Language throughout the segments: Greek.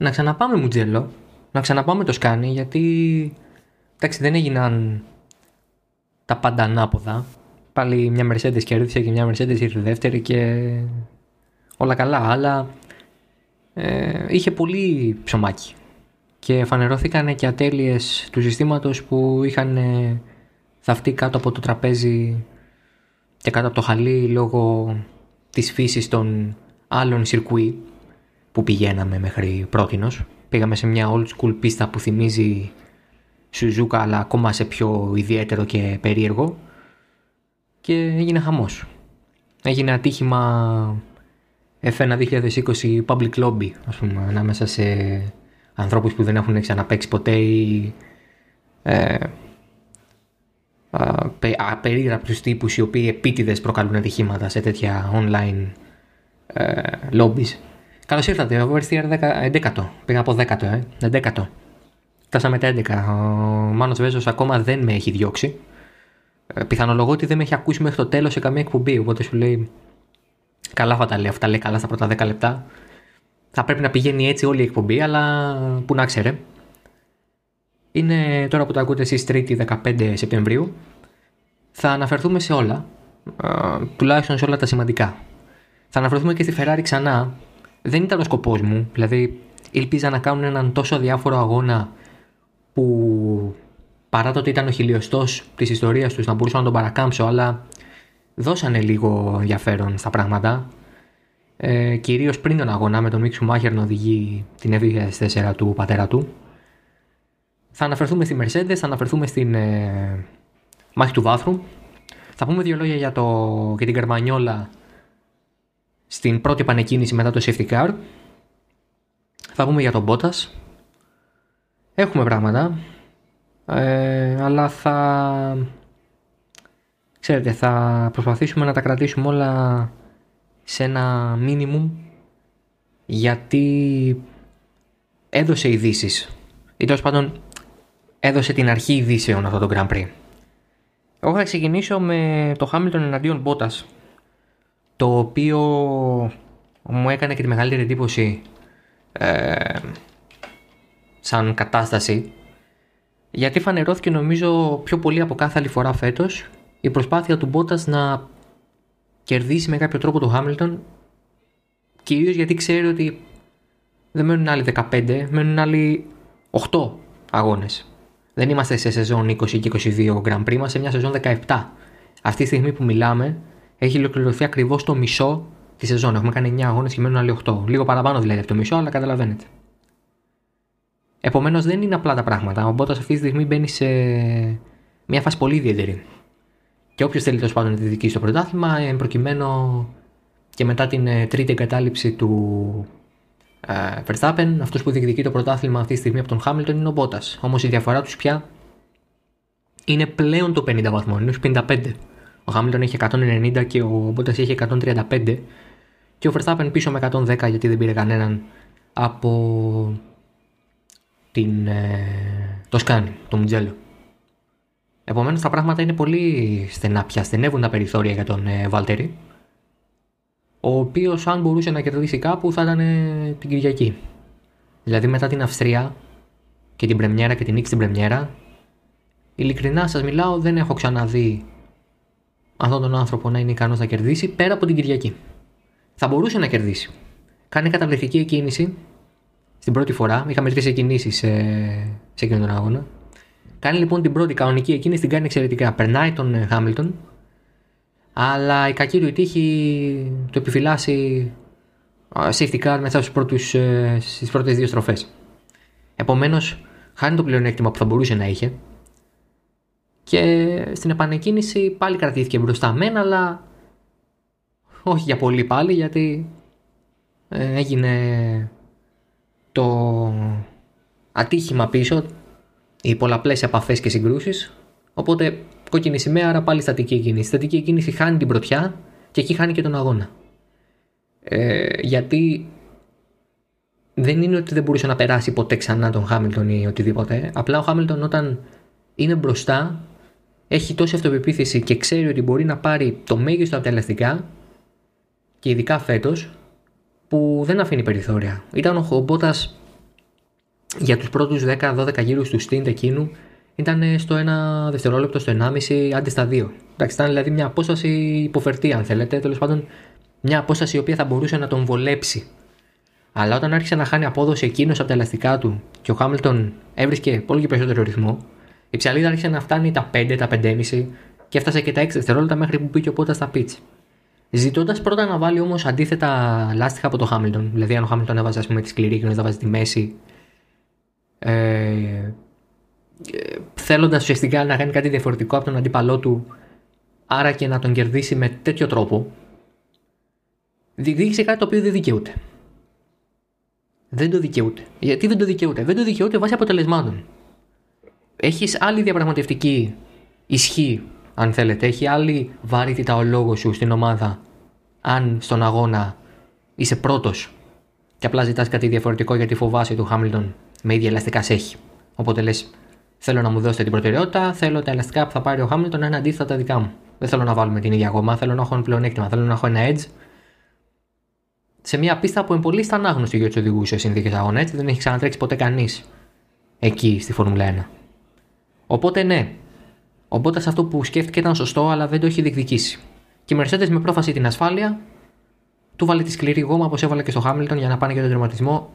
να ξαναπάμε Μουτζέλο, να ξαναπάμε το Σκάνι, γιατί εντάξει δεν έγιναν τα πάντα ανάποδα. Πάλι μια Mercedes κέρδισε και μια Mercedes ήρθε δεύτερη και όλα καλά, αλλά ε, είχε πολύ ψωμάκι. Και φανερώθηκαν και ατέλειες του συστήματος που είχαν ε, θαυτεί κάτω από το τραπέζι και κάτω από το χαλί λόγω της φύσης των άλλων σιρκουί που πηγαίναμε μέχρι πρότινος. Πήγαμε σε μια old school πίστα που θυμίζει Σουζούκα αλλά ακόμα σε πιο ιδιαίτερο και περίεργο και έγινε χαμός. Έγινε ατύχημα F1 2020 Public Lobby ας πούμε ανάμεσα σε ανθρώπους που δεν έχουν ξαναπέξει ποτέ ή ε, απερίγραπτους τύπους οι οποίοι επίτηδες προκαλούν ατυχήματα σε τέτοια online ε, lobbies. Καλώς ήρθατε, Oversteer 11ο. Πήγα από 10ο, ε. 11ο. Φτάσαμε τα 11. Ο Μάνος Βέζος ακόμα δεν με έχει διώξει. Ε, πιθανολογώ ότι δεν με έχει ακούσει μέχρι το τέλος σε καμία εκπομπή, οπότε σου λέει καλά θα τα λέει, αυτά λέει καλά στα πρώτα 10 λεπτά. Θα πρέπει να πηγαίνει έτσι όλη η εκπομπή, αλλά που να ξέρε. Είναι τώρα που το ακούτε εσείς 3η 15 Σεπτεμβρίου. Θα αναφερθούμε σε όλα, τουλάχιστον σε όλα τα σημαντικά. Θα αναφερθούμε και στη Ferrari ξανά. Δεν ήταν ο σκοπός μου, δηλαδή ήλπιζα να κάνουν έναν τόσο διάφορο αγώνα που παρά το ότι ήταν ο χιλιοστός της ιστορίας τους να μπορούσα να τον παρακάμψω, αλλά δώσανε λίγο ενδιαφέρον στα πράγματα ε, κυρίως πριν τον αγώνα με τον Μίξου Μάχερ να οδηγεί την F2004 του πατέρα του. Θα αναφερθούμε στη Mercedes, θα αναφερθούμε στην ε, μάχη του βάθρου. Θα πούμε δύο λόγια για, το, για την Καρμανιόλα στην πρώτη πανεκκίνηση μετά το safety car. Θα πούμε για τον Bottas. Έχουμε πράγματα. Ε, αλλά θα... Ξέρετε, θα προσπαθήσουμε να τα κρατήσουμε όλα σε ένα minimum γιατί έδωσε ειδήσεις. ή τέλος πάντων έδωσε την αρχή ειδήσεων αυτό το Grand Prix. Εγώ θα ξεκινήσω με το Hamilton εναντίον Bottas το οποίο μου έκανε και τη μεγαλύτερη εντύπωση ε, σαν κατάσταση γιατί φανερώθηκε νομίζω πιο πολύ από κάθε άλλη φορά φέτος η προσπάθεια του Bottas να κερδίσει με κάποιο τρόπο το Χάμιλτον κυρίως γιατί ξέρει ότι δεν μένουν άλλοι 15, μένουν άλλοι 8 αγώνες. Δεν είμαστε σε σεζόν 20 και 22 Grand Prix, είμαστε σε μια σεζόν 17. Αυτή τη στιγμή που μιλάμε έχει ολοκληρωθεί ακριβώς το μισό της σεζόν. Έχουμε κάνει 9 αγώνες και μένουν άλλοι 8. Λίγο παραπάνω δηλαδή από το μισό, αλλά καταλαβαίνετε. Επομένως δεν είναι απλά τα πράγματα. Ο Μπότας αυτή τη στιγμή μπαίνει σε μια φάση πολύ ιδιαίτερη. Και όποιος θέλει τέλος πάντων να διεκδικήσει το πρωτάθλημα, ε, προκειμένου και μετά την ε, τρίτη εγκατάλειψη του ε, Verstappen, αυτός που διεκδικεί το πρωτάθλημα αυτή τη στιγμή από τον Χάμιλτον είναι ο Μπότας. Όμως η διαφορά τους πια είναι πλέον το 50 βαθμό, είναι 55. Ο Χάμιλτον έχει 190 και ο Μπότα έχει 135 και ο Verstappen πίσω με 110 γιατί δεν πήρε κανέναν από την, το σκάνι, το Μουτζέλο. Επομένως τα πράγματα είναι πολύ στενά πια. Στενεύουν τα περιθώρια για τον ε, Βάλτερη. Ο οποίος, αν μπορούσε να κερδίσει κάπου, θα ήταν ε, την Κυριακή. Δηλαδή μετά την Αυστρία και την Πρεμιέρα και την νίκη στην Πρεμιέρα, ειλικρινά σας μιλάω, δεν έχω ξαναδεί αυτόν τον άνθρωπο να είναι ικανός να κερδίσει πέρα από την Κυριακή. Θα μπορούσε να κερδίσει. Κάνει καταπληκτική κίνηση στην πρώτη φορά. Είχαμε τρεις εκκινήσεις σε, σε εκείνον τον αγώνα. Κάνει λοιπόν την πρώτη κανονική εκείνη, την κάνει εξαιρετικά. Περνάει τον Χάμιλτον, αλλά η κακή του τύχη του επιφυλάσσει safety car μέσα στους πρώτους, ε, στις πρώτες δύο στροφές. Επομένως, χάνει το πλεονέκτημα που θα μπορούσε να είχε και στην επανεκκίνηση πάλι κρατήθηκε μπροστά μεν, αλλά όχι για πολύ πάλι γιατί ε, έγινε το ατύχημα πίσω οι πολλαπλές επαφές και συγκρούσεις. Οπότε κόκκινη σημαία, άρα πάλι στατική κίνηση. Στατική κίνηση χάνει την πρωτιά και εκεί χάνει και τον αγώνα. Ε, γιατί δεν είναι ότι δεν μπορούσε να περάσει ποτέ ξανά τον Χάμιλτον ή οτιδήποτε. Απλά ο Χάμιλτον όταν είναι μπροστά έχει τόση αυτοπεποίθηση και ξέρει ότι μπορεί να πάρει το μέγιστο από τα ελαστικά και ειδικά φέτος που δεν αφήνει περιθώρια. Ήταν ο Μπότα για τους πρώτους 10-12 γύρους του stint εκείνου ήταν στο 1 δευτερόλεπτο, στο 1,5 άντε στα 2. Εντάξει, ήταν δηλαδή μια απόσταση υποφερτή, αν θέλετε. Τέλος πάντων, μια απόσταση η οποία θα μπορούσε να τον βολέψει. Αλλά όταν άρχισε να χάνει απόδοση εκείνος από τα ελαστικά του και ο Χάμιλτον έβρισκε πολύ και περισσότερο ρυθμό, η ψαλίδα άρχισε να φτάνει τα 5, τα 5,5 και έφτασε και τα 6 δευτερόλεπτα μέχρι που πήγε ο Πότας στα pitch. Ζητώντας πρώτα να βάλει όμως αντίθετα λάστιχα από το Χάμιλτον. Δηλαδή, αν ο Χάμιλτον έβαζε ας πούμε, τη σκληρή και να βάζει τη μέση. Ε, θέλοντας ουσιαστικά να κάνει κάτι διαφορετικό από τον αντίπαλό του, άρα και να τον κερδίσει με τέτοιο τρόπο, διεκδίκησε κάτι το οποίο δεν δικαιούται. Δεν το δικαιούται. Γιατί δεν το δικαιούται; Δεν το δικαιούται βάσει αποτελεσμάτων. Έχεις άλλη διαπραγματευτική ισχύ, αν θέλετε. Έχει άλλη βαρύτητα ο λόγος σου στην ομάδα, αν στον αγώνα είσαι πρώτος και απλά ζητάς κάτι διαφορετικό γιατί φοβάσαι του Χάμιλτον με ίδια ελαστικά σε έχει. Οπότε λες, Θέλω να μου δώσετε την προτεραιότητα. Θέλω τα ελαστικά που θα πάρει ο Χάμιλτον να είναι αντίθετα τα δικά μου. Δεν θέλω να βάλουμε την ίδια γόμα. Θέλω να έχω ένα πλεονέκτημα. Θέλω να έχω ένα edge σε μια πίστα που είναι πολύ στα ανάγνωστη για τους οδηγούς σε συνθήκες αγώνας. Έτσι δεν έχει ξανατρέξει ποτέ κανείς εκεί στη Φόρμουλα 1. Οπότε ναι, ο σε αυτό που σκέφτηκε ήταν σωστό, αλλά δεν το έχει διεκδικήσει. Και η Mercedes με πρόφαση την ασφάλεια του βάλε τη σκληρή γόμα όπως έβαλε και στο Χάμιλτον για να πάνε για τον τερματισμό,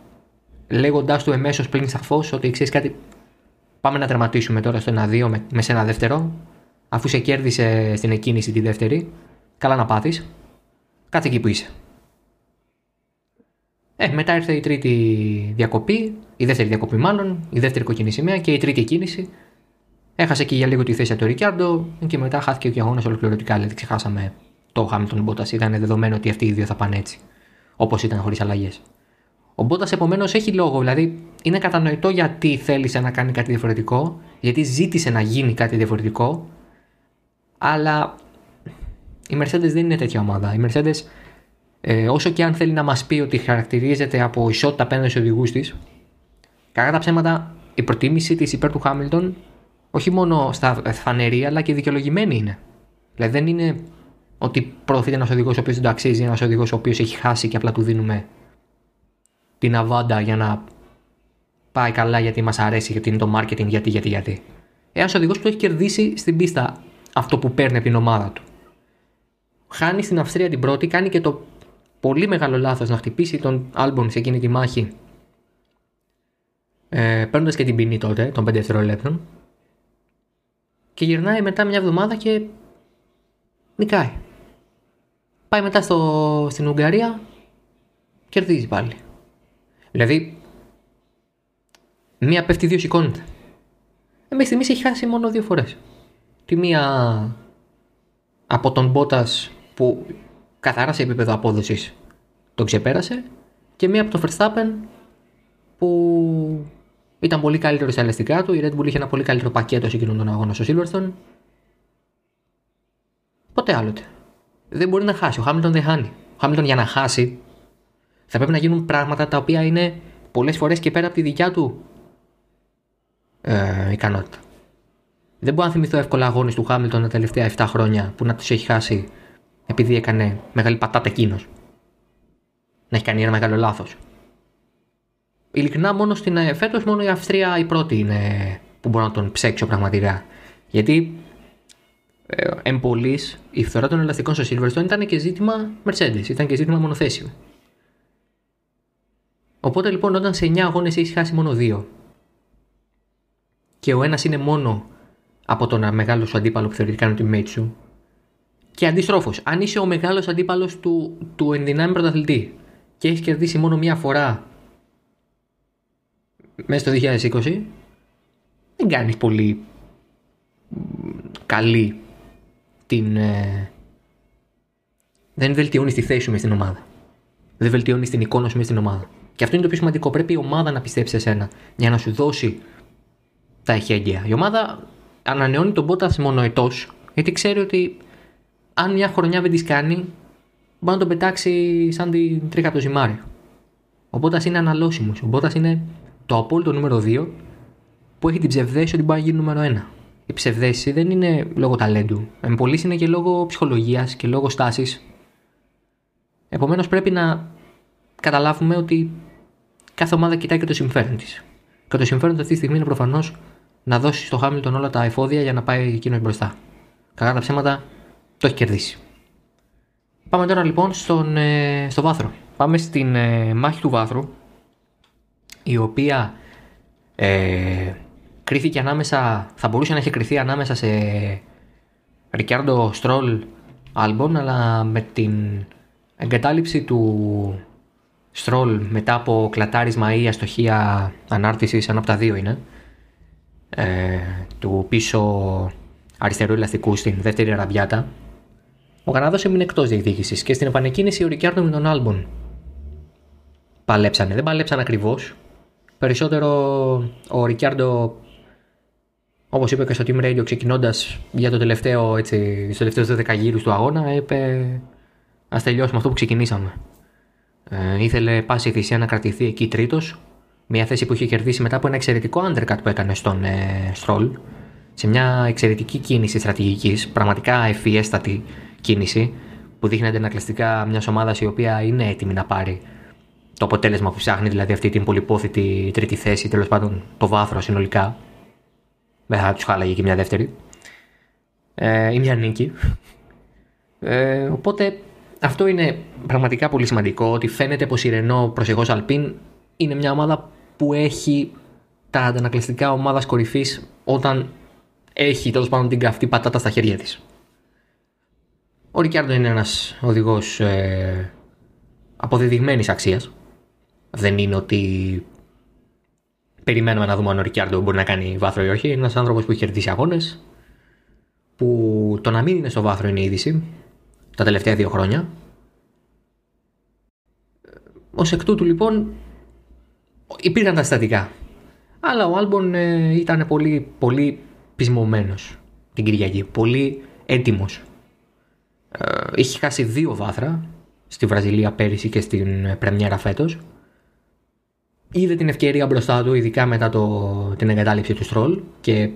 λέγοντάς του εμέσως πλην σαφώς ότι ξέρεις κάτι, Πάμε να τερματίσουμε τώρα στο 1-2 με, με σε ένα δεύτερο. Αφού σε κέρδισε στην εκκίνηση τη δεύτερη, καλά να πάθεις. Κάτσε εκεί που είσαι. Ε, μετά ήρθε η τρίτη διακοπή, η δεύτερη διακοπή μάλλον, η δεύτερη κοκκινή σημαία και η τρίτη κίνηση. Έχασε και για λίγο τη θέση του Ρικιάρντο και μετά χάθηκε και ο αγώνα ολοκληρωτικά. Δηλαδή ξεχάσαμε το Χάμιλτον Μπότας. Ήταν δεδομένο ότι αυτοί οι δύο θα πάνε έτσι. Όπως ήταν χωρίς αλλαγές. Ο Μπότας επομένως έχει λόγο, δηλαδή είναι κατανοητό γιατί θέλησε να κάνει κάτι διαφορετικό, γιατί ζήτησε να γίνει κάτι διαφορετικό, αλλά η Mercedes δεν είναι τέτοια ομάδα. Η Mercedes, ε, όσο και αν θέλει να μας πει ότι χαρακτηρίζεται από ισότητα απέναντι στους οδηγούς της, κατά τα ψέματα η προτίμηση της υπέρ του Χάμιλτον όχι μόνο στα φανερή αλλά και δικαιολογημένη είναι. Δηλαδή δεν είναι ότι προωθείται ένας οδηγός ο οποίος δεν το αξίζει, ένας οδηγός ο οποίος έχει χάσει και απλά του δίνουμε την αβάντα για να πάει καλά γιατί μας αρέσει, γιατί είναι το marketing, γιατί, γιατί, γιατί. Ένας οδηγός που έχει κερδίσει στην πίστα αυτό που παίρνει από την ομάδα του. Χάνει στην Αυστρία την πρώτη, κάνει και το πολύ μεγάλο λάθος να χτυπήσει τον Άλμπον σε εκείνη τη μάχη. Ε, Παίρνοντας και την ποινή τότε των 5 δευτερολέπτων. Και γυρνάει μετά μια εβδομάδα και νικάει. Πάει μετά στο, στην Ουγγαρία, κερδίζει πάλι. Δηλαδή, μία πέφτει, δύο σηκώνεται. Ε, μέχρι στιγμής έχει χάσει μόνο δύο φορές. Τη μία από τον Μπότας που καθαρά σε επίπεδο απόδοσης τον ξεπέρασε και μία από τον Verstappen που ήταν πολύ καλύτερο στα ελαστικά του. Η Red Bull είχε ένα πολύ καλύτερο πακέτο σε εκείνον τον αγώνα στο Silverstone. Ποτέ άλλοτε. Δεν μπορεί να χάσει. Ο Χάμιλτον δεν χάνει. Ο Χάμιλτον για να χάσει θα πρέπει να γίνουν πράγματα τα οποία είναι πολλές φορές και πέρα από τη δικιά του ε, ικανότητα. Δεν μπορώ να θυμηθώ εύκολα αγώνες του Χάμιλτον τα τελευταία 7 χρόνια που να τους έχει χάσει επειδή έκανε μεγάλη πατάτα εκείνος. Να έχει κάνει ένα μεγάλο λάθος. Ειλικρινά, μόνο στην ε, φέτος μόνο η Αυστρία η πρώτη είναι που μπορώ να τον ψέξω πραγματικά. Γιατί ε, εμπολή η φθορά των ελαστικών στο Silverstone ήταν και ζήτημα Mercedes, ήταν και ζήτημα μονοθέσιο. Οπότε λοιπόν όταν σε 9 αγώνες έχεις χάσει μόνο 2 και ο ένας είναι μόνο από τον μεγάλος σου αντίπαλο που θεωρητικά είναι το teammate σου και αντιστρόφως, αν είσαι ο μεγάλος αντίπαλος του, του ενδυνάμει πρωταθλητή και έχεις κερδίσει μόνο μία φορά μέσα στο 2020, δεν κάνει πολύ καλή την. Ε, δεν βελτιώνεις τη θέση σου μες στην ομάδα. Δεν βελτιώνεις την εικόνα σου μες στην ομάδα. Και αυτό είναι το πιο σημαντικό. Πρέπει η ομάδα να πιστέψει σε σένα για να σου δώσει τα εχέγγυα. Η ομάδα ανανεώνει τον Μπότα μονοετό, γιατί ξέρει ότι αν μια χρονιά δεν της κάνει, μπορεί να τον πετάξει σαν την τρίχα από το ζυμάρι. Ο Μπότα είναι αναλώσιμος. Ο Μπότα είναι το απόλυτο νούμερο 2 που έχει την ψευδέση ότι μπορεί να γίνει νούμερο 1. Η ψευδέση δεν είναι λόγω ταλέντου. Εν είναι και λόγω ψυχολογίας και λόγω στάσης. Επομένως πρέπει να καταλάβουμε ότι κάθε ομάδα κοιτάει και το συμφέρον της. Και το συμφέρον του αυτή τη στιγμή είναι προφανώς να δώσει στο Χάμιλτον όλα τα εφόδια για να πάει εκείνος μπροστά. Κακά τα ψέματα, το έχει κερδίσει. Πάμε τώρα λοιπόν στον, ε, στο βάθρο. Πάμε στην ε, μάχη του βάθρου, η οποία ε, κρίθηκε ανάμεσα, θα μπορούσε να έχει κριθεί ανάμεσα σε Ρικιάρντο Στρόλ Άλμπον, αλλά με την εγκατάλειψη του Στρόλ μετά από κλατάρισμα ή αστοχία ανάρτησης, ένα από τα δύο είναι, ε, του πίσω αριστερού ελαστικού στην δεύτερη αραμπιάτα, ο Καναδό έμεινε εκτός διεκδίκησης και στην επανεκκίνηση ο Ρικιάρντο με τον Άλμπον παλέψανε. Δεν παλέψαν ακριβώς. Περισσότερο ο Ρικιάρντο, όπως είπε και στο Team Radio ξεκινώντας για το τελευταίο, έτσι, στο τελευταίο 12 γύρους του αγώνα, είπε Α τελειώσουμε αυτό που ξεκινήσαμε. Ε, ήθελε πάση θυσία να κρατηθεί εκεί τρίτος. Μια θέση που είχε κερδίσει μετά από ένα εξαιρετικό undercut που έκανε στον ε, Στρόλ. Σε μια εξαιρετική κίνηση στρατηγικής, πραγματικά ευφιέστατη κίνηση που δείχνει αντανακλαστικά μιας ομάδας η οποία είναι έτοιμη να πάρει το αποτέλεσμα που ψάχνει, δηλαδή αυτή την πολυπόθητη τρίτη θέση, τέλος πάντων το βάθρο συνολικά. Δεν θα τους χάλαγε και μια δεύτερη. Ε, ή μια νίκη. Ε, οπότε αυτό είναι πραγματικά πολύ σημαντικό ότι φαίνεται πως η Ρενό προσεχώ Αλπίν είναι μια ομάδα που έχει τα αντανακλαστικά ομάδας κορυφής όταν έχει τέλος πάντων την καυτή πατάτα στα χέρια της. Ο Ρικιάρντο είναι ένας οδηγός ε, αποδεδειγμένης αξίας. Δεν είναι ότι περιμένουμε να δούμε αν ο Ρικιάρντο μπορεί να κάνει βάθρο ή όχι. Είναι ένας άνθρωπος που έχει κερδίσει αγώνες, που το να μην είναι στο βάθρο είναι είδηση τα τελευταία δύο χρόνια. Ω εκ τούτου λοιπόν υπήρχαν τα στατικά. Αλλά ο Άλμπον ε, ήταν πολύ, πολύ πεισμωμένος την Κυριακή. Πολύ έτοιμος ε, είχε χάσει δύο βάθρα στη Βραζιλία πέρυσι και στην Πρεμιέρα φέτος. Είδε την ευκαιρία μπροστά του, ειδικά μετά το, την εγκατάλειψη του Στρόλ και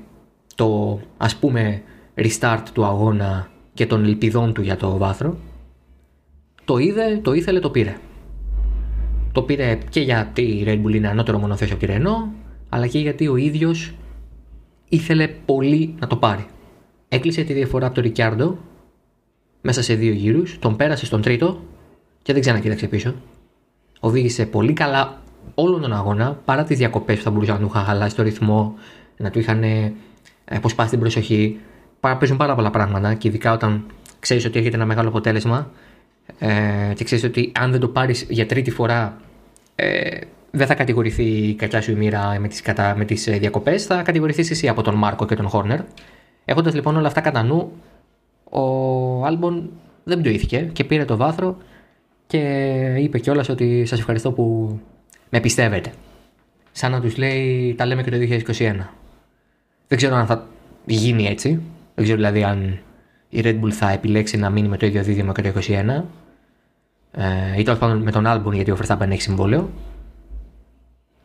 το ας πούμε restart του αγώνα και των ελπιδών του για το βάθρο. Το είδε, το ήθελε, το πήρε. Το πήρε και γιατί η Red Bull είναι ανώτερο μονοθέσιο από τη αλλά και γιατί ο ίδιος ήθελε πολύ να το πάρει. Έκλεισε τη διαφορά από τον Ρικιάρντο μέσα σε δύο γύρους, τον πέρασε στον τρίτο και δεν ξανακοίταξε πίσω. Οδήγησε πολύ καλά όλον τον αγώνα παρά τις διακοπές που θα μπορούσαν να του είχαν χαλάσει το ρυθμό, να του είχαν ε, αποσπάσει την προσοχή. Παίζουν πάρα πολλά πράγματα και ειδικά όταν ξέρεις ότι έχετε ένα μεγάλο αποτέλεσμα ε, και ξέρεις ότι αν δεν το πάρεις για τρίτη φορά ε, δεν θα κατηγορηθεί η κακιά σου η μοίρα με τις με τις ε, διακοπές, θα κατηγορηθείς εσύ από τον Μάρκο και τον Χόρνερ. Έχοντας λοιπόν όλα αυτά κατά νου, ο Άλμπον δεν πτωήθηκε και πήρε το βάθρο και είπε κιόλας ότι σας ευχαριστώ που με πιστεύετε. Σαν να τους λέει τα λέμε και το 2021. Δεν ξέρω αν θα γίνει έτσι. Δεν ξέρω δηλαδή αν η Red Bull θα επιλέξει να μείνει με το ίδιο δίδυμο και το 2021. Ε, ή τέλος πάντων με τον Albon γιατί ο Verstappen έχει συμβόλαιο.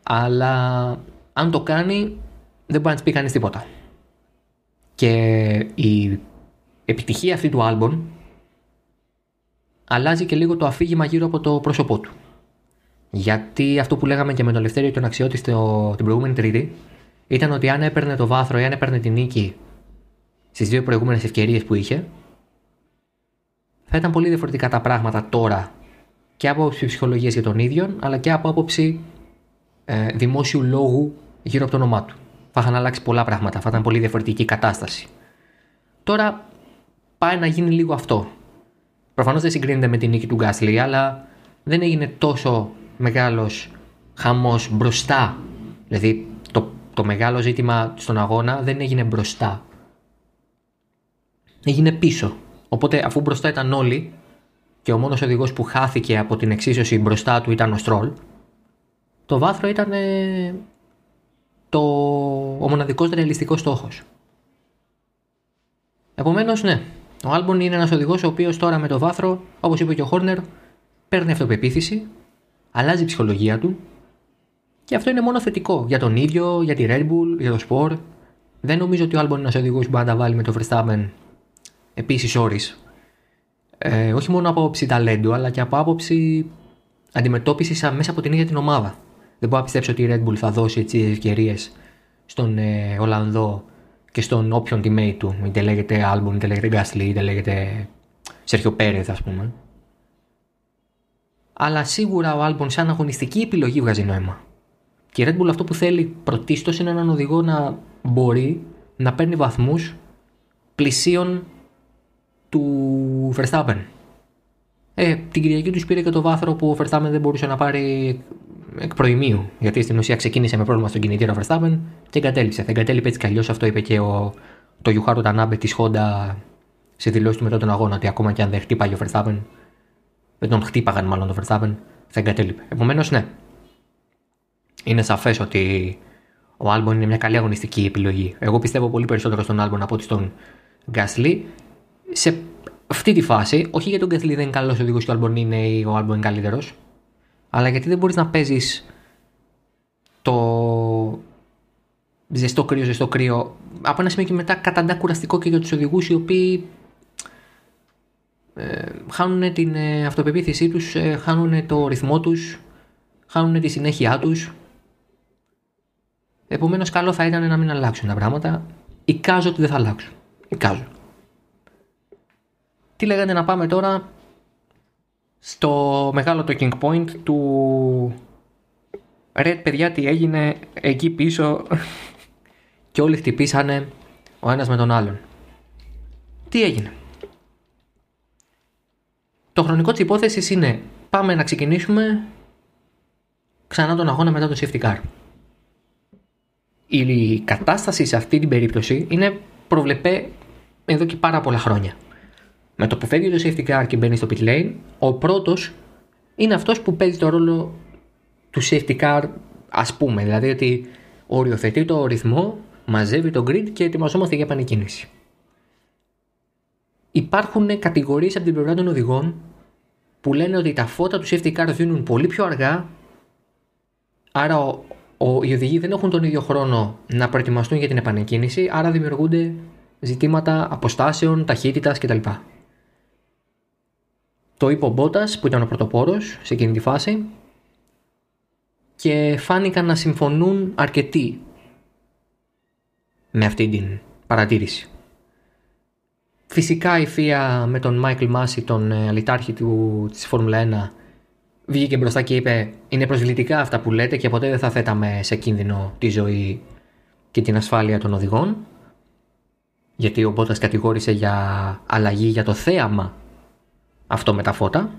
Αλλά αν το κάνει δεν μπορεί να της πει κανείς τίποτα. Και η επιτυχία αυτή του άλμπον αλλάζει και λίγο το αφήγημα γύρω από το πρόσωπό του. Γιατί αυτό που λέγαμε και με τον Λευτέριο και τον Αξιώτη την προηγούμενη Τρίτη ήταν ότι αν έπαιρνε το βάθρο ή αν έπαιρνε την νίκη στις δύο προηγούμενες ευκαιρίες που είχε, θα ήταν πολύ διαφορετικά τα πράγματα τώρα και από άποψη ψυχολογίας για τον ίδιο, αλλά και από άποψη ε, δημόσιου λόγου γύρω από το όνομά του. Θα είχαν αλλάξει πολλά πράγματα, θα ήταν πολύ διαφορετική η κατάσταση. Τώρα πάει να γίνει λίγο αυτό. Προφανώς δεν συγκρίνεται με την νίκη του Γκάσλι, αλλά δεν έγινε τόσο μεγάλος χαμός μπροστά. Δηλαδή το, το μεγάλο ζήτημα στον αγώνα δεν έγινε μπροστά. Έγινε πίσω. Οπότε αφού μπροστά ήταν όλοι και ο μόνος οδηγός που χάθηκε από την εξίσωση μπροστά του ήταν ο Στρόλ, το βάθρο ήταν το, ο μοναδικός ρεαλιστικός στόχος. Επομένως, ναι, ο Άλμπον είναι ένας οδηγός ο οποίος τώρα με το βάθρο, όπως είπε και ο Χόρνερ, παίρνει αυτοπεποίθηση, αλλάζει η ψυχολογία του και αυτό είναι μόνο θετικό για τον ίδιο, για τη Red Bull, για το Sport. Δεν νομίζω ότι ο Άλμπον είναι ένας οδηγός που μπορεί να τα βάλει με το Verstappen επίσης όρει. Ε, όχι μόνο από άποψη ταλέντου, αλλά και από άποψη αντιμετώπισης μέσα από την ίδια την ομάδα. Δεν μπορώ να πιστέψω ότι η Red Bull θα δώσει έτσι ευκαιρίες στον ε, Ολλανδό και στον όποιον teammate του. Είτε λέγεται Albon, είτε λέγεται Gasly, είτε λέγεται Σέρχιο Πέρεθ, ας πούμε. Αλλά σίγουρα ο Albon σαν αγωνιστική επιλογή βγάζει νόημα. Και η Red Bull αυτό που θέλει πρωτίστως είναι έναν οδηγό να μπορεί να παίρνει βαθμούς πλησίων του Verstappen. Ε, την Κυριακή τους πήρε και το βάθρο που ο Verstappen δεν μπορούσε να πάρει εκ προοιμίου. Γιατί στην ουσία ξεκίνησε με πρόβλημα στον κινητήρα ο Verstappen και εγκατέλειψε. Θα εγκατέλειπε έτσι κι αλλιώς. Αυτό είπε και ο, το Γιουχάρου Τανάμπε της Honda σε δηλώσεις του μετά τον αγώνα. Ότι ακόμα και αν δεν χτύπαγε ο Verstappen, δεν τον χτύπαγαν μάλλον το Verstappen, θα εγκατέλειπε. Επομένως, ναι. Είναι σαφές ότι ο Άλμπον είναι μια καλή αγωνιστική επιλογή. Εγώ πιστεύω πολύ περισσότερο στον Άλμπον από ότι στον Γκάσλι. Σε αυτή τη φάση, όχι γιατί ο Γκάσλι δεν είναι καλός οδηγός και ο Άλμπον είναι ή ο Άλμπον είναι καλύτερος, αλλά γιατί δεν μπορείς να παίζεις το ζεστό κρύο, ζεστό κρύο. Από ένα σημείο και μετά καταντά κουραστικό και για τους οδηγούς οι οποίοι ε, χάνουν την ε, αυτοπεποίθησή τους, ε, χάνουν το ρυθμό τους, χάνουν τη συνέχειά τους. Επομένως καλό θα ήταν να μην αλλάξουν τα πράγματα. Εικάζω ότι δεν θα αλλάξουν. Εικάζω. Τι λέγατε να πάμε τώρα στο μεγάλο talking point του Red παιδιά τι έγινε εκεί πίσω και όλοι χτυπήσανε ο ένας με τον άλλον. Τι έγινε; Το χρονικό της υπόθεσης είναι πάμε να ξεκινήσουμε ξανά τον αγώνα μετά το safety car. Η κατάσταση σε αυτή την περίπτωση είναι προβλεπέ εδώ και πάρα πολλά χρόνια. Με το που φεύγει το safety car και μπαίνει στο pit lane, ο πρώτος είναι αυτός που παίζει το ρόλο του safety car ας πούμε. Δηλαδή ότι οριοθετεί το ρυθμό, μαζεύει το grid και ετοιμαζόμαστε για επανεκκίνηση. Υπάρχουν κατηγορίες από την πλευρά των οδηγών που λένε ότι τα φώτα του safety car δίνουν πολύ πιο αργά άρα ο, ο, οι οδηγοί δεν έχουν τον ίδιο χρόνο να προετοιμαστούν για την επανεκκίνηση άρα δημιουργούνται ζητήματα αποστάσεων, ταχύτητας κτλ. Το είπε ο Μπότας που ήταν ο πρωτοπόρος σε εκείνη τη φάση και φάνηκαν να συμφωνούν αρκετοί με αυτή την παρατήρηση. Φυσικά η Φία με τον Μάικλ Μάση, τον ε, αλητάρχη του, της Φόρμουλα 1, βγήκε μπροστά και είπε είναι προσβλητικά αυτά που λέτε και ποτέ δεν θα θέταμε σε κίνδυνο τη ζωή και την ασφάλεια των οδηγών γιατί ο Μπότας κατηγόρησε για αλλαγή για το θέαμα αυτό με τα φώτα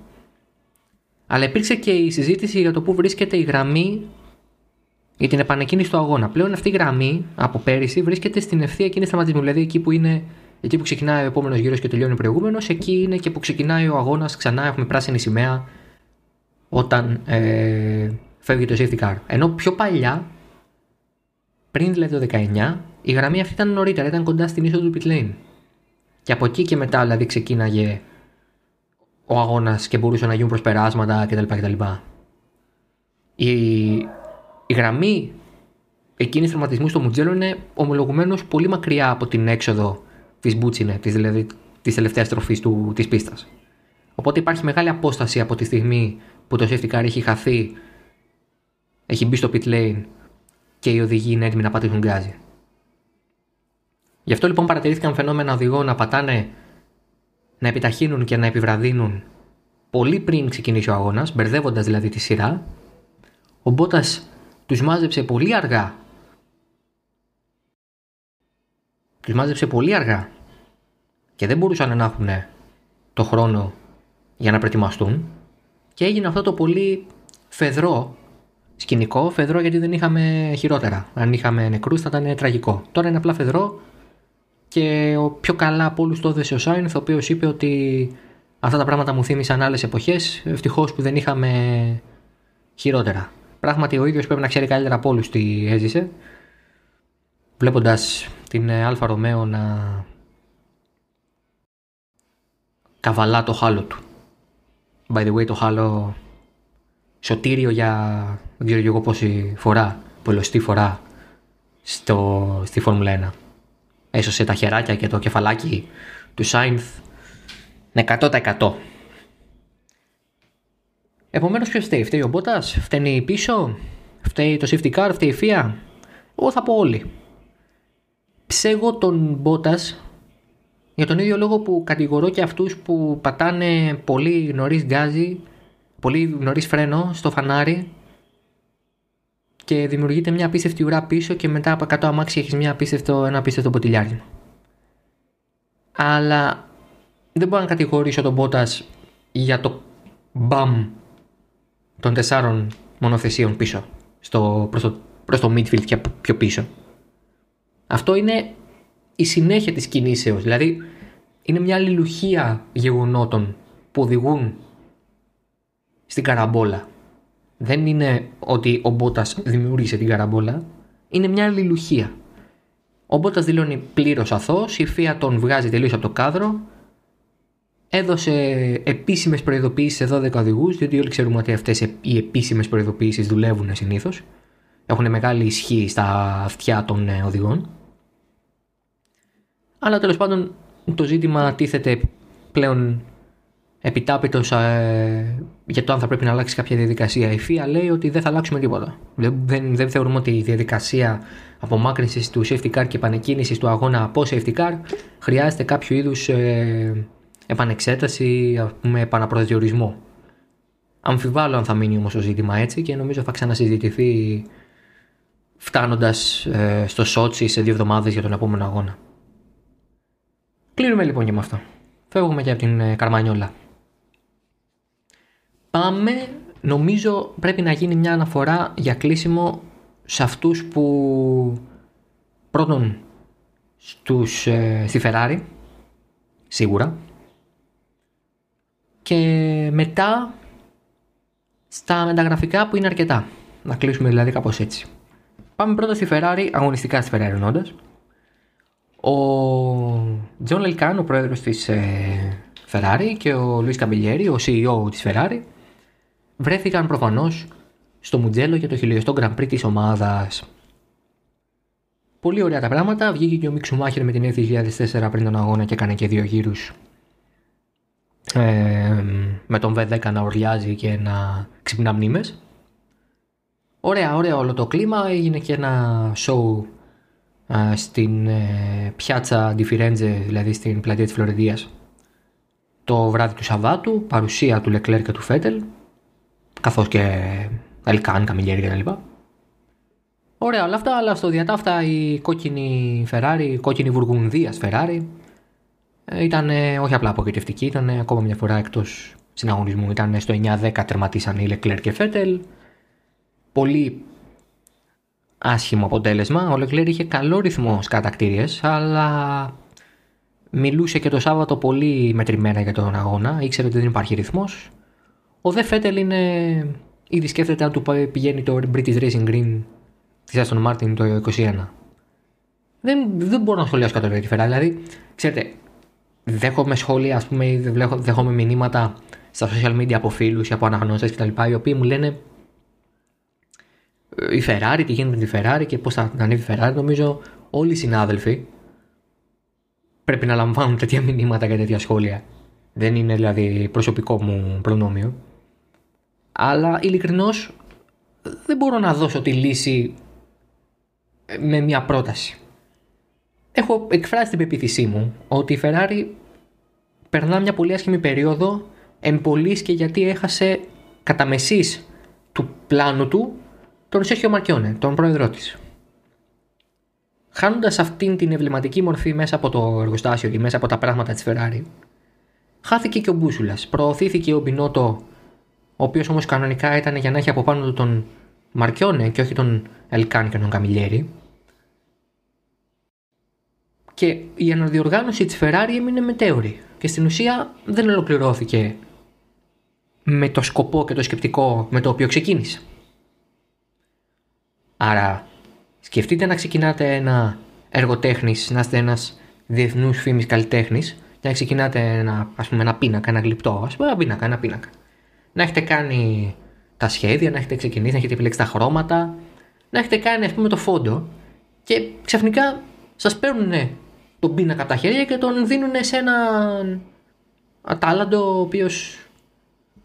αλλά υπήρξε και η συζήτηση για το πού βρίσκεται η γραμμή για την επανεκκίνηση του αγώνα. Πλέον αυτή η γραμμή από πέρυσι βρίσκεται στην ευθεία εκείνη σταματισμού. Δηλαδή εκεί που είναι εκεί που ξεκινάει ο επόμενος γύρος και τελειώνει ο προηγούμενος, εκεί είναι και που ξεκινάει ο αγώνας. Ξανά έχουμε πράσινη σημαία όταν ε, φεύγει το safety car. Ενώ πιο παλιά, πριν δηλαδή το 19, η γραμμή αυτή ήταν νωρίτερα, ήταν κοντά στην είσοδο του pit lane. Και από εκεί και μετά δηλαδή ξεκίναγε ο αγώνας και μπορούσαν να γίνουν προσπεράσματα κτλ. κτλ. Η, η γραμμή εκείνης θερματισμού στο Μουτζέλο είναι ομολογουμένως πολύ μακριά από την έξοδο της Μπούτσινε, της, δηλαδή της τελευταίας τροφής της πίστας. Οπότε υπάρχει μεγάλη απόσταση από τη στιγμή που το safety car έχει χαθεί, έχει μπει στο pit lane και οι οδηγοί είναι έτοιμοι να πατήσουν γκάζι. Γι' αυτό λοιπόν παρατηρήθηκαν φαινόμενα οδηγών να πατάνε να επιταχύνουν και να επιβραδύνουν πολύ πριν ξεκινήσει ο αγώνας, μπερδεύοντας δηλαδή τη σειρά. Ο Μπότας τους μάζεψε πολύ αργά. Τους μάζεψε πολύ αργά και δεν μπορούσαν να έχουν το χρόνο για να προετοιμαστούν και έγινε αυτό το πολύ φεδρό σκηνικό, φεδρό γιατί δεν είχαμε χειρότερα. Αν είχαμε νεκρούς θα ήταν τραγικό. Τώρα είναι απλά φεδρό και ο πιο καλά από όλους το έδεσε ο Σάινθ, ο οποίος είπε ότι αυτά τα πράγματα μου θύμισαν άλλες εποχές. Ευτυχώς που δεν είχαμε χειρότερα. Πράγματι, ο ίδιος πρέπει να ξέρει καλύτερα από όλους τι έζησε. Βλέποντας την Άλφα Ρομέο να καβαλά το halo του. By the way, το halo σωτήριο για δεν ξέρω εγώ πόση φορά, πολλοστή φορά στο, στη Φόρμουλα 1 έσωσε τα χεράκια και το κεφαλάκι του Σάινθ 100%. Επομένως ποιος φταίει, φταίει ο Μπότας, φταίνει πίσω, φταίει το safety car, φταίει η FIA. Εγώ θα πω όλοι. Ψέγω τον Μπότας για τον ίδιο λόγο που κατηγορώ και αυτούς που πατάνε πολύ νωρίς γκάζι, πολύ νωρίς φρένο στο φανάρι και δημιουργείται μια απίστευτη ουρά πίσω και μετά από 100 αμάξι έχεις μια απίστευτο, ένα απίστευτο ποτηλιάρισμα. Αλλά δεν μπορώ να κατηγορήσω τον Μπότας για το μπαμ των τεσσάρων μονοθεσίων πίσω στο, προς, το, προς το midfield και πιο πίσω. Αυτό είναι η συνέχεια της κινήσεως. Δηλαδή είναι μια αλληλουχία γεγονότων που οδηγούν στην καραμπόλα. Δεν είναι ότι ο Μπότας δημιούργησε την καραμπόλα. Είναι μια αλληλουχία. Ο Μπότας δηλώνει πλήρως αθώος, η Φία τον βγάζει τελείως από το κάδρο έδωσε επίσημες προειδοποιήσεις σε 12 οδηγούς, διότι όλοι ξέρουμε ότι αυτές οι επίσημες προειδοποιήσεις δουλεύουν συνήθως. Έχουν μεγάλη ισχύ στα αυτιά των ε, οδηγών. Αλλά τέλος πάντων το ζήτημα τίθεται πλέον επιτάπητος ε, για το αν θα πρέπει να αλλάξει κάποια διαδικασία. Η FIA λέει ότι δεν θα αλλάξουμε τίποτα. Δεν, δεν, δεν θεωρούμε ότι η διαδικασία απομάκρυνσης του safety car και επανεκκίνησης του αγώνα από safety car χρειάζεται κάποιο είδους ε, επανεξέταση, ας πούμε, επαναπροσδιορισμό. Αμφιβάλλω αν θα μείνει όμως το ζήτημα έτσι και νομίζω θα ξανασυζητηθεί φτάνοντας ε, στο Σότσι σε δύο εβδομάδες για τον επόμενο αγώνα. Κλείνουμε λοιπόν και με αυτό. Φεύγουμε και από την ε, Καρμανιόλα. Πάμε, νομίζω πρέπει να γίνει μια αναφορά για κλείσιμο σε αυτούς που πρώτον στους, ε, στη Ferrari, σίγουρα, και μετά στα μεταγραφικά που είναι αρκετά. Να κλείσουμε δηλαδή κάπως έτσι. Πάμε πρώτα στη Ferrari, αγωνιστικά στη Ferrari εννοώντας. Ο Τζον Έλκαν, ο πρόεδρος της ε, Ferrari και ο Λουίς Καμιλέρι, ο CEO της Ferrari, βρέθηκαν προφανώς στο Μουτζέλο για το χιλιοστό Grand Prix της ομάδας. Πολύ ωραία τα πράγματα, βγήκε και ο Μίξου Μάχερ με την F2004 πριν τον αγώνα και έκανε και δύο γύρους ε, με τον V10 να ορλιάζει και να ξυπνά μνήμες. Ωραία, ωραία όλο το κλίμα. Έγινε και ένα show ε, στην ε, πιάτσα Di δηλαδή στην πλατεία της Φλωρεντίας το βράδυ του Σαββάτου, παρουσία του Λεκλέρ και του Φέτελ, καθώς και Ελκάν, Καμιλιέρη κτλ. Ωραία όλα αυτά, αλλά στο διατάφτα η κόκκινη Ferrari, η κόκκινη βουργουνδία Ferrari, ε, ήταν όχι απλά απογοητευτική, ήταν ακόμα μια φορά εκτός συναγωνισμού. Ήταν στο 9-10 τερματίσαν οι Leclerc και Φέτελ. Πολύ άσχημο αποτέλεσμα. Ο Leclerc είχε καλό ρυθμό στις κατακτήριες, αλλά μιλούσε και το Σάββατο πολύ μετρημένα για τον αγώνα. Ήξερε ότι δεν υπάρχει ρυθμός. Ο Δε Φέτελ είναι. Ήδη σκέφτεται αν του πηγαίνει το British Racing Green της Aston Martin το 2021. Δεν, δεν μπορώ να σχολιάσω κατά τη Δηλαδή, ξέρετε, δέχομαι σχόλια, ας πούμε, δέχομαι μηνύματα στα social media από φίλους ή από αναγνώστες κτλ. οι οποίοι μου λένε «Ε, η Ferrari, τι γίνεται με τη Ferrari και πώς θα ανέβει η Ferrari. Νομίζω όλοι οι συνάδελφοι πρέπει να λαμβάνουν τέτοια μηνύματα και τέτοια σχόλια. Δεν είναι δηλαδή προσωπικό μου προνόμιο. Αλλά ειλικρινώς δεν μπορώ να δώσω τη λύση με μια πρόταση έχω εκφράσει την πεποίθησή μου ότι η Ferrari περνά μια πολύ άσχημη περίοδο εμπολής και γιατί έχασε κατά μεσής του πλάνου του τον Σέχιο Μαρκιόνε, τον πρόεδρό της. Χάνοντας αυτήν την εμβληματική μορφή μέσα από το εργοστάσιο και μέσα από τα πράγματα της Ferrari, χάθηκε και ο Μπούσουλας. Προωθήθηκε ο Μπινότο, ο οποίος όμως κανονικά ήταν για να έχει από πάνω του τον Μαρκιόνε και όχι τον Ελκάν και τον Καμιλιέρη, και η αναδιοργάνωση της Ferrari έμεινε μετέωρη και στην ουσία δεν ολοκληρώθηκε με το σκοπό και το σκεπτικό με το οποίο ξεκίνησε. Άρα σκεφτείτε να ξεκινάτε ένα έργο τέχνης, να είστε ένας διεθνούς φήμης καλλιτέχνης και να ξεκινάτε ένα, ας πούμε, ένα πίνακα, ένα γλυπτό, ας πούμε ένα πίνακα, ένα πίνακα. Να έχετε κάνει τα σχέδια, να έχετε ξεκινήσει, να έχετε επιλέξει τα χρώματα, να έχετε κάνει ας πούμε το φόντο και ξαφνικά σας παίρνουν τον πίνακα από τα χέρια και τον δίνουν σε έναν ατάλλαντο ο οποίος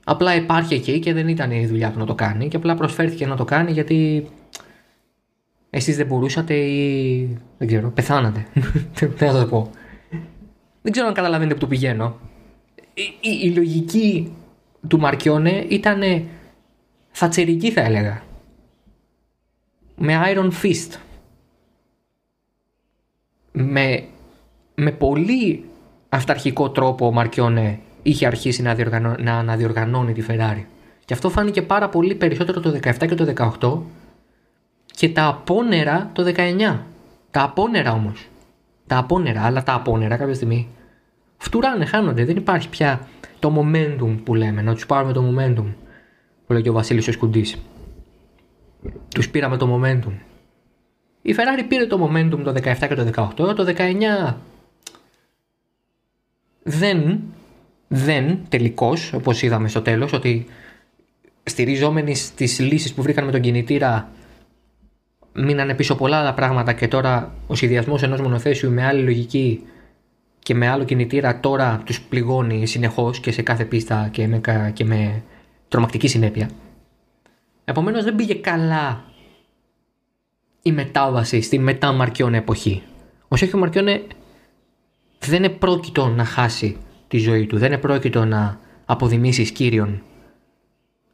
Απλά υπάρχει εκεί και δεν ήταν η δουλειά του να το κάνει και απλά προσφέρθηκε να το κάνει γιατί εσείς δεν μπορούσατε ή δεν ξέρω, πεθάνατε. δεν θα το πω. Δεν ξέρω αν καταλαβαίνετε που το πηγαίνω. Η, η, η λογική του Μαρκιόνε ήταν θατσερική θα έλεγα. Με Iron Fist. Με, με πολύ αυταρχικό τρόπο ο Μαρκιόνε είχε αρχίσει να, διοργανώ, να αναδιοργανώνει τη Ferrari. Και αυτό φάνηκε πάρα πολύ περισσότερο το 17 και το 18 και τα απόνερα το 19. Τα απόνερα όμως. Τα απόνερα, αλλά τα απόνερα κάποια στιγμή φτουράνε, χάνονται. Δεν υπάρχει πια το momentum που λέμε, να τους πάρουμε το momentum που λέγει ο Βασίλης ο Σκουντής. Τους πήραμε το momentum. Η Ferrari πήρε το momentum το 17 και το 18, το 19 δεν, δεν τελικώς, όπως είδαμε στο τέλος, ότι στηριζόμενοι στις λύσεις που βρήκαν με τον κινητήρα μείνανε πίσω πολλά άλλα πράγματα και τώρα ο σχεδιασμός ενός μονοθέσιου με άλλη λογική και με άλλο κινητήρα τώρα τους πληγώνει συνεχώς και σε κάθε πίστα και με, και με τρομακτική συνέπεια. Επομένως δεν πήγε καλά η μετάβαση στη μετά Μαρκιόνε εποχή. Ο Σέχιο Μαρκιόνε δεν είναι πρόκειτο να χάσει τη ζωή του, δεν είναι πρόκειτο να αποδημήσεις σκύριον.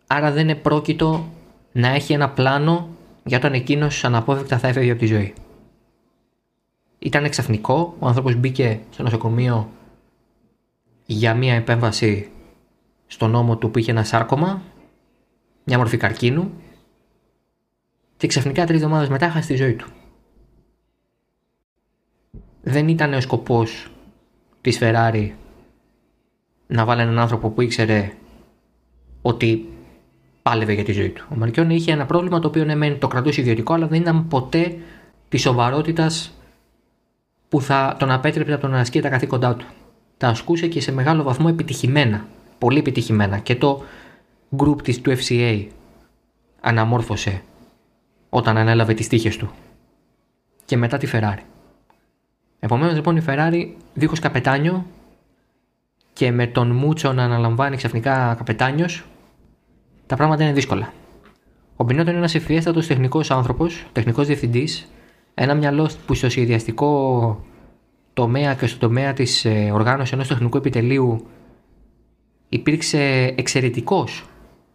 Άρα δεν είναι πρόκειτο να έχει ένα πλάνο για όταν εκείνος αναπόφευκτα θα έφευγε από τη ζωή. Ήταν εξαφνικό, ο άνθρωπος μπήκε στο νοσοκομείο για μία επέμβαση στον νόμο του που είχε ένα σάρκωμα, μια μορφή καρκίνου και ξαφνικά τρεις εβδομάδες μετά χάσει τη ζωή του. Δεν ήταν ο σκοπός της Ferrari να βάλει έναν άνθρωπο που ήξερε ότι πάλευε για τη ζωή του. Ο Μαρκιόνι είχε ένα πρόβλημα το οποίο ναι, το κρατούσε ιδιωτικό, αλλά δεν ήταν ποτέ της σοβαρότητας που θα τον απέτρεπε από το να ασκεί τα καθήκοντά του. Τα ασκούσε και σε μεγάλο βαθμό επιτυχημένα. Πολύ επιτυχημένα. Και το group της του FCA αναμόρφωσε όταν ανέλαβε τις τύχες του. Και μετά τη Ferrari. Επομένως λοιπόν η Ferrari δίχως καπετάνιο και με τον Μούτσο να αναλαμβάνει ξαφνικά καπετάνιος τα πράγματα είναι δύσκολα. Ο Μπινότο είναι ένας ευφιέστατο τεχνικός άνθρωπος, τεχνικός διευθυντής, ένα μυαλό που στο σχεδιαστικό τομέα και στο τομέα της ε, οργάνωσης ενός τεχνικού επιτελείου υπήρξε εξαιρετικός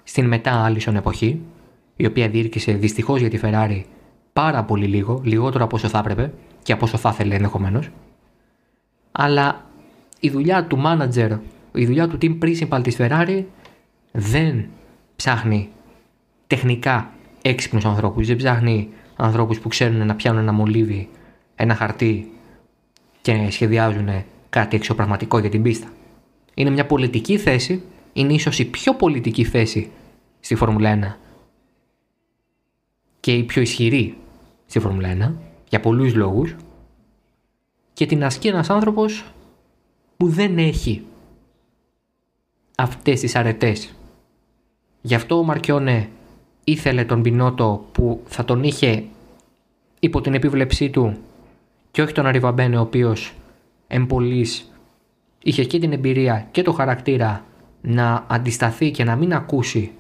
στην μετά Άλισον εποχή, η οποία διήρκησε δυστυχώς για τη Ferrari πάρα πολύ λίγο, λιγότερο από όσο θα έπρεπε και από όσο θα ήθελε ενδεχομένως. Αλλά η δουλειά του manager, η δουλειά του team principal της Ferrari δεν ψάχνει τεχνικά έξυπνους ανθρώπους, δεν ψάχνει ανθρώπους που ξέρουν να πιάνουν ένα μολύβι, ένα χαρτί και σχεδιάζουν κάτι εξωπραγματικό για την πίστα. Είναι μια πολιτική θέση, είναι ίσως η πιο πολιτική θέση στη Φόρμουλα 1 και η πιο ισχυρή στη Φόρμουλα 1 για πολλούς λόγους και την ασκεί ένας άνθρωπος που δεν έχει αυτές τις αρετές Γι' αυτό ο Μαρκιόνε ήθελε τον Πινότο που θα τον είχε υπό την επίβλεψή του και όχι τον Αριβαμπένε ο οποίος εμπολής είχε και την εμπειρία και το χαρακτήρα να αντισταθεί και να μην ακούσει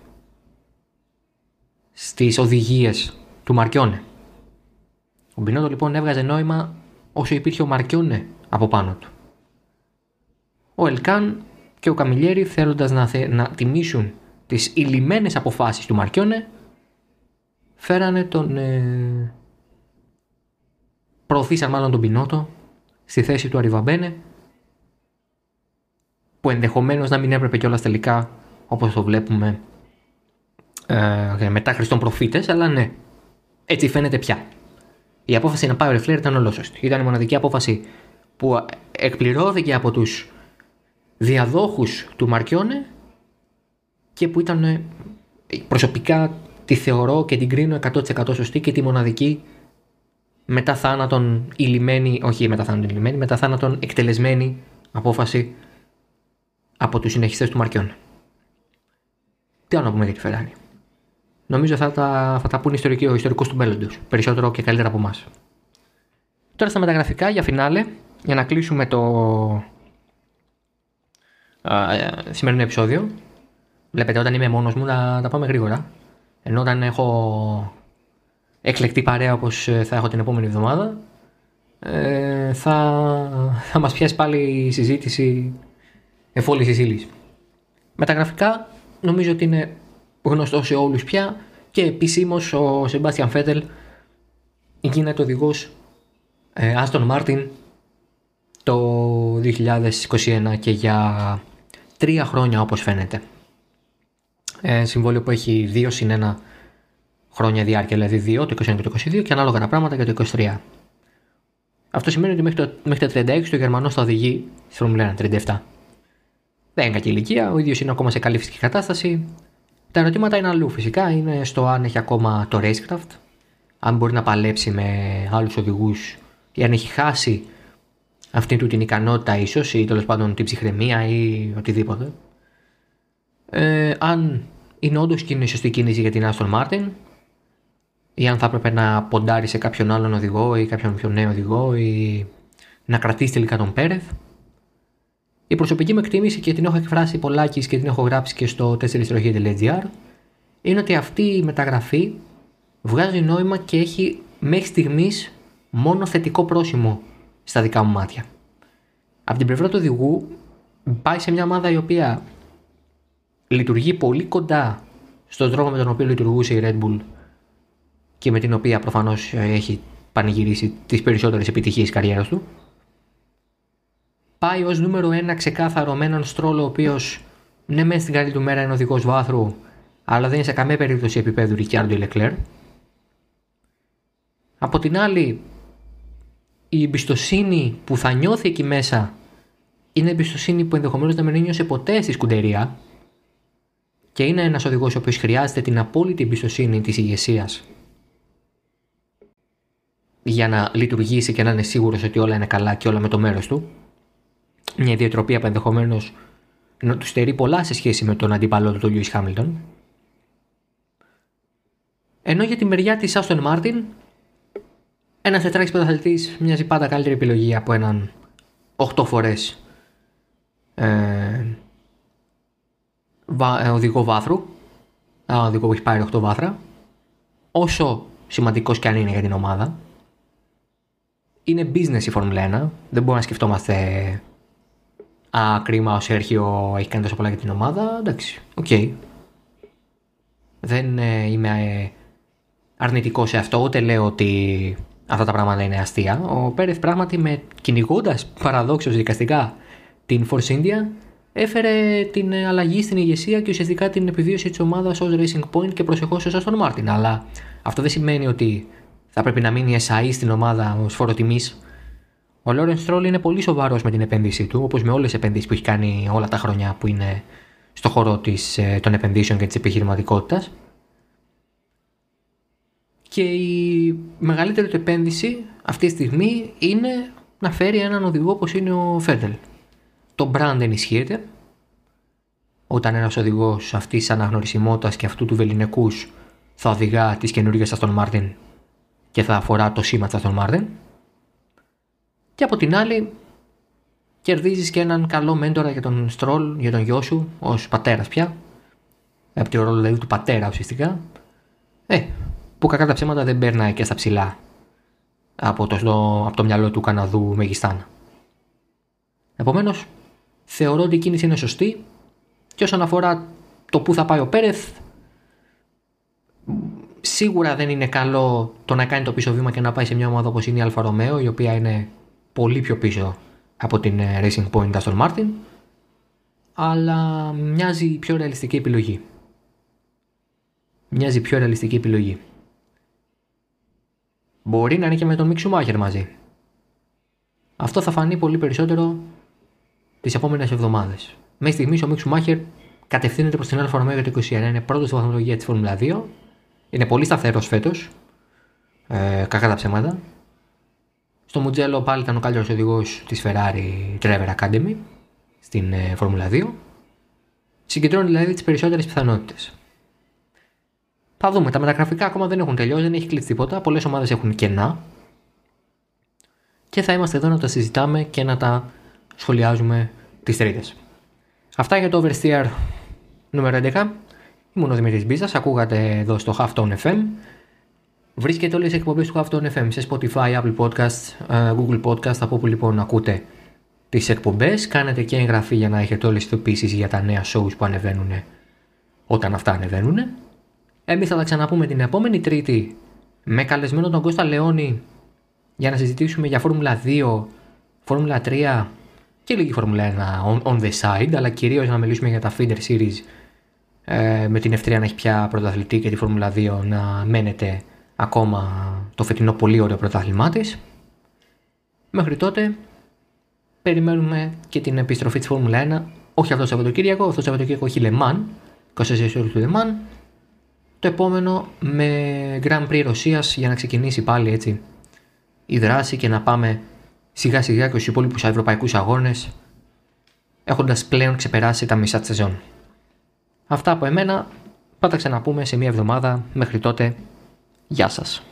στις οδηγίες του Μαρκιόνε. Ο Μπινότο λοιπόν έβγαζε νόημα όσο υπήρχε ο Μαρκιόνε από πάνω του. Ο Ελκάν και ο Καμιλιέρη θέλοντας να, να τιμήσουν τις ηλυμένες αποφάσεις του Μαρκιόνε φέρανε τον... Ε, προωθήσαν μάλλον τον Πινότο στη θέση του Αριβαμπένε που ενδεχομένως να μην έπρεπε κιόλας τελικά όπως το βλέπουμε ε, μετά Χριστόν προφήτες αλλά ναι έτσι φαίνεται πια. Η απόφαση να πάει ο Ρεφλέρ ήταν ολόσωστη. Ήταν η μοναδική απόφαση που εκπληρώθηκε από τους διαδόχους του Μαρκιόνε και που ήταν ε, προσωπικά τη θεωρώ και την κρίνω 100% σωστή και τη μοναδική μετά θάνατον ηλυμένη, όχι μετά θάνατον ηλυμένη, μετά θάνατον εκτελεσμένη απόφαση από τους συνεχιστές του Μαρκιών. Τι άλλο να πούμε για τη Φεράρι; Νομίζω θα τα, θα τα πούνε ιστορικοί, ο ιστορικός του μέλλοντος, περισσότερο και καλύτερα από εμάς. Τώρα στα μεταγραφικά για φινάλε, για να κλείσουμε το α, σημερινό επεισόδιο, Βλέπετε, όταν είμαι μόνος μου να τα πάμε γρήγορα. Ενώ όταν έχω εκλεκτή παρέα όπως θα έχω την επόμενη εβδομάδα, ε, θα, θα μας πιάσει πάλι η συζήτηση εφόλης ύλης. Με τα γραφικά νομίζω ότι είναι γνωστό σε όλους πια και επισήμως ο Σεμπάστιαν Φέτελ γίνεται οδηγός Άστον Μάρτιν το 2021 και για τρία χρόνια όπως φαίνεται. Ε, συμβόλαιο που έχει δύο συν ένα χρόνια διάρκεια, δηλαδή δύο, το 21 και το 22 και ανάλογα τα πράγματα για το 23. Αυτό σημαίνει ότι μέχρι, το, μέχρι τα 36 το Γερμανός θα οδηγεί στη Φόρμουλα 1, 37. Δεν είναι κακή ηλικία, ο ίδιος είναι ακόμα σε καλή φυσική κατάσταση. Τα ερωτήματα είναι αλλού φυσικά. Είναι στο αν έχει ακόμα το racecraft, αν μπορεί να παλέψει με άλλους οδηγούς ή αν έχει χάσει αυτή του την ικανότητα ίσως ή τέλος πάντων την ψυχραιμία ή οτιδήποτε. Ε, αν είναι όντως η σωστή κίνηση για την Aston Martin ή αν θα έπρεπε να ποντάρει σε κάποιον άλλον οδηγό ή κάποιον πιο νέο οδηγό ή να κρατήσει τελικά τον Πέρεθ. Η προσωπική μου εκτίμηση και την έχω εκφράσει πολλάκις και την έχω γράψει και στο 4 είναι ότι αυτή η μεταγραφή βγάζει νόημα και έχει μέχρι στιγμής μόνο θετικό πρόσημο στα δικά μου μάτια. Από την πλευρά του οδηγού πάει σε μια ομάδα η οποία λειτουργεί πολύ κοντά στον τρόπο με τον οποίο λειτουργούσε η Red Bull και με την οποία προφανώς έχει πανηγυρίσει τις περισσότερες επιτυχίες της καριέρας του. Πάει ως νούμερο ένα ξεκάθαρο με έναν στρόλο ο οποίος ναι μεν στην καλή του μέρα είναι οδηγός βάθρου αλλά δεν είναι σε καμία περίπτωση επίπεδου Ρικιάρντο Λεκλέρ. Από την άλλη η εμπιστοσύνη που θα νιώθει εκεί μέσα είναι εμπιστοσύνη που ενδεχομένως δεν με νιώσε ποτέ στη σκουντερία και είναι ένας οδηγός ο οποίος χρειάζεται την απόλυτη εμπιστοσύνη της ηγεσίας για να λειτουργήσει και να είναι σίγουρος ότι όλα είναι καλά και όλα με το μέρος του. Μια ιδιοτροπία που ενδεχομένως να του στερεί πολλά σε σχέση με τον αντίπαλό του, τον Λιούι Χάμιλτον. Ενώ για τη μεριά της Άστον Μάρτιν, ένας τετράκι πρωταθλητή μοιάζει πάντα καλύτερη επιλογή από έναν 8 φορές ε, βα, ε, οδηγό βάθρου. Ένα οδηγό που έχει πάρει 8 βάθρα. Όσο σημαντικός και αν είναι για την ομάδα. Είναι business η Φόρμουλα 1. Δεν μπορούμε να σκεφτόμαστε Α, κρίμα, ο Σέρχιο έχει κάνει τόσο πολλά για την ομάδα. Εντάξει, ΟΚ. Okay. Δεν ε, είμαι ε, αρνητικός σε αυτό, ούτε λέω ότι αυτά τα πράγματα είναι αστεία. Ο Πέρεθ πράγματι με κυνηγώντας παραδόξως δικαστικά την Force India έφερε την αλλαγή στην ηγεσία και ουσιαστικά την επιβίωση της ομάδας ως Racing Point και προσεχώς Aston Martin. Αλλά αυτό δεν σημαίνει ότι θα πρέπει να μείνει SAE στην ομάδα ως φόρο τιμής. Ο Λόρεν Στρόλ είναι πολύ σοβαρός με την επένδυσή του, όπως με όλες τις επενδύσεις που έχει κάνει όλα τα χρόνια που είναι στο χώρο της, ε, των επενδύσεων και της επιχειρηματικότητας. Και η μεγαλύτερη του επένδυση αυτή τη στιγμή είναι να φέρει έναν οδηγό όπως είναι ο Φέντελ. Το brand ενισχύεται. Όταν ένας οδηγός αυτής της αναγνωρισιμότητας και αυτού του βεληνεκούς θα οδηγά τις καινούργιες Aston Martin και θα αφορά το σήμα της Aston Martin. Και από την άλλη, κερδίζεις και έναν καλό μέντορα για τον Στρόλ, για τον γιο σου, ως πατέρας πια. Από τη ρόλο δηλαδή του πατέρα ουσιαστικά. Ε, που κακά τα ψέματα δεν περνάει και στα ψιλά από το, από το μυαλό του Καναδού μεγιστάνα. Επομένως, θεωρώ ότι η κίνηση είναι σωστή και όσον αφορά το που θα πάει ο Πέρεθ, σίγουρα δεν είναι καλό το να κάνει το πίσω βήμα και να πάει σε μια ομάδα όπως είναι η Αλφα Ρωμαίο, η οποία είναι πολύ πιο πίσω από την ε, Racing Point Aston Martin, αλλά μοιάζει πιο ρεαλιστική επιλογή. Μοιάζει πιο ρεαλιστική επιλογή. Μπορεί να είναι και με τον Μικ Σουμάχερ μαζί. Αυτό θα φανεί πολύ περισσότερο τις επόμενες εβδομάδες. Μέχρι στιγμής ο Μικ Σουμάχερ κατευθύνεται προς την Άλφα Ρομέο για το 2021. Είναι πρώτος στη βαθμολογία της Φόρμουλα 2. Είναι πολύ σταθερός φέτος. Ε, κακά τα ψέματα. Στο Μουτζέλο πάλι ήταν ο καλύτερος οδηγός της Ferrari Driver Academy στην ε, Φόρμουλα 2. Συγκεντρώνει δηλαδή τις περισσότερες πιθανότητες. Θα δούμε. Τα μεταγραφικά ακόμα δεν έχουν τελειώσει, δεν έχει κλείσει τίποτα. Πολλές ομάδες έχουν κενά. Και θα είμαστε εδώ να τα συζητάμε και να τα σχολιάζουμε τις Τρίτες. Αυτά για το Oversteer νούμερο 11. Ήμουν ο Δημήτρης Μπίζας, ακούγατε εδώ στο Halftone FM. Βρίσκεται όλες οι εκπομπές του Halftone FM σε Spotify, Apple Podcasts, ε, Google Podcast, από όπου λοιπόν ακούτε τις εκπομπές. Κάνετε και εγγραφή για να έχετε όλες τις ειδοποιήσεις για τα νέα shows που ανεβαίνουν όταν αυτά ανεβαίνουν. Εμείς θα τα ξαναπούμε την επόμενη Τρίτη με καλεσμένο τον Κώστα Λεόνι για να συζητήσουμε για Φόρμουλα 2, Φόρμουλα 3 και λίγη Φόρμουλα 1 on, the side, αλλά κυρίως να μιλήσουμε για τα feeder series ε, με την ευτερία να έχει πια πρωταθλητή και τη Φόρμουλα 2 να μένετε ακόμα το φετινό πολύ ωραίο πρωτάθλημά της. Μέχρι τότε περιμένουμε και την επιστροφή της Φόρμουλα 1 όχι αυτό το Σαββατοκύριακο, αυτό το Σαββατοκύριακο έχει Λεμάν, 24 ώρες του Λεμάν. Το επόμενο με Grand Prix Ρωσίας για να ξεκινήσει πάλι έτσι η δράση και να πάμε σιγά σιγά και στους υπόλοιπους ευρωπαϊκούς αγώνες έχοντας πλέον ξεπεράσει τα μισά της σεζόν. Αυτά από εμένα, θα τα ξαναπούμε σε μία εβδομάδα. Μέχρι τότε, γεια σας.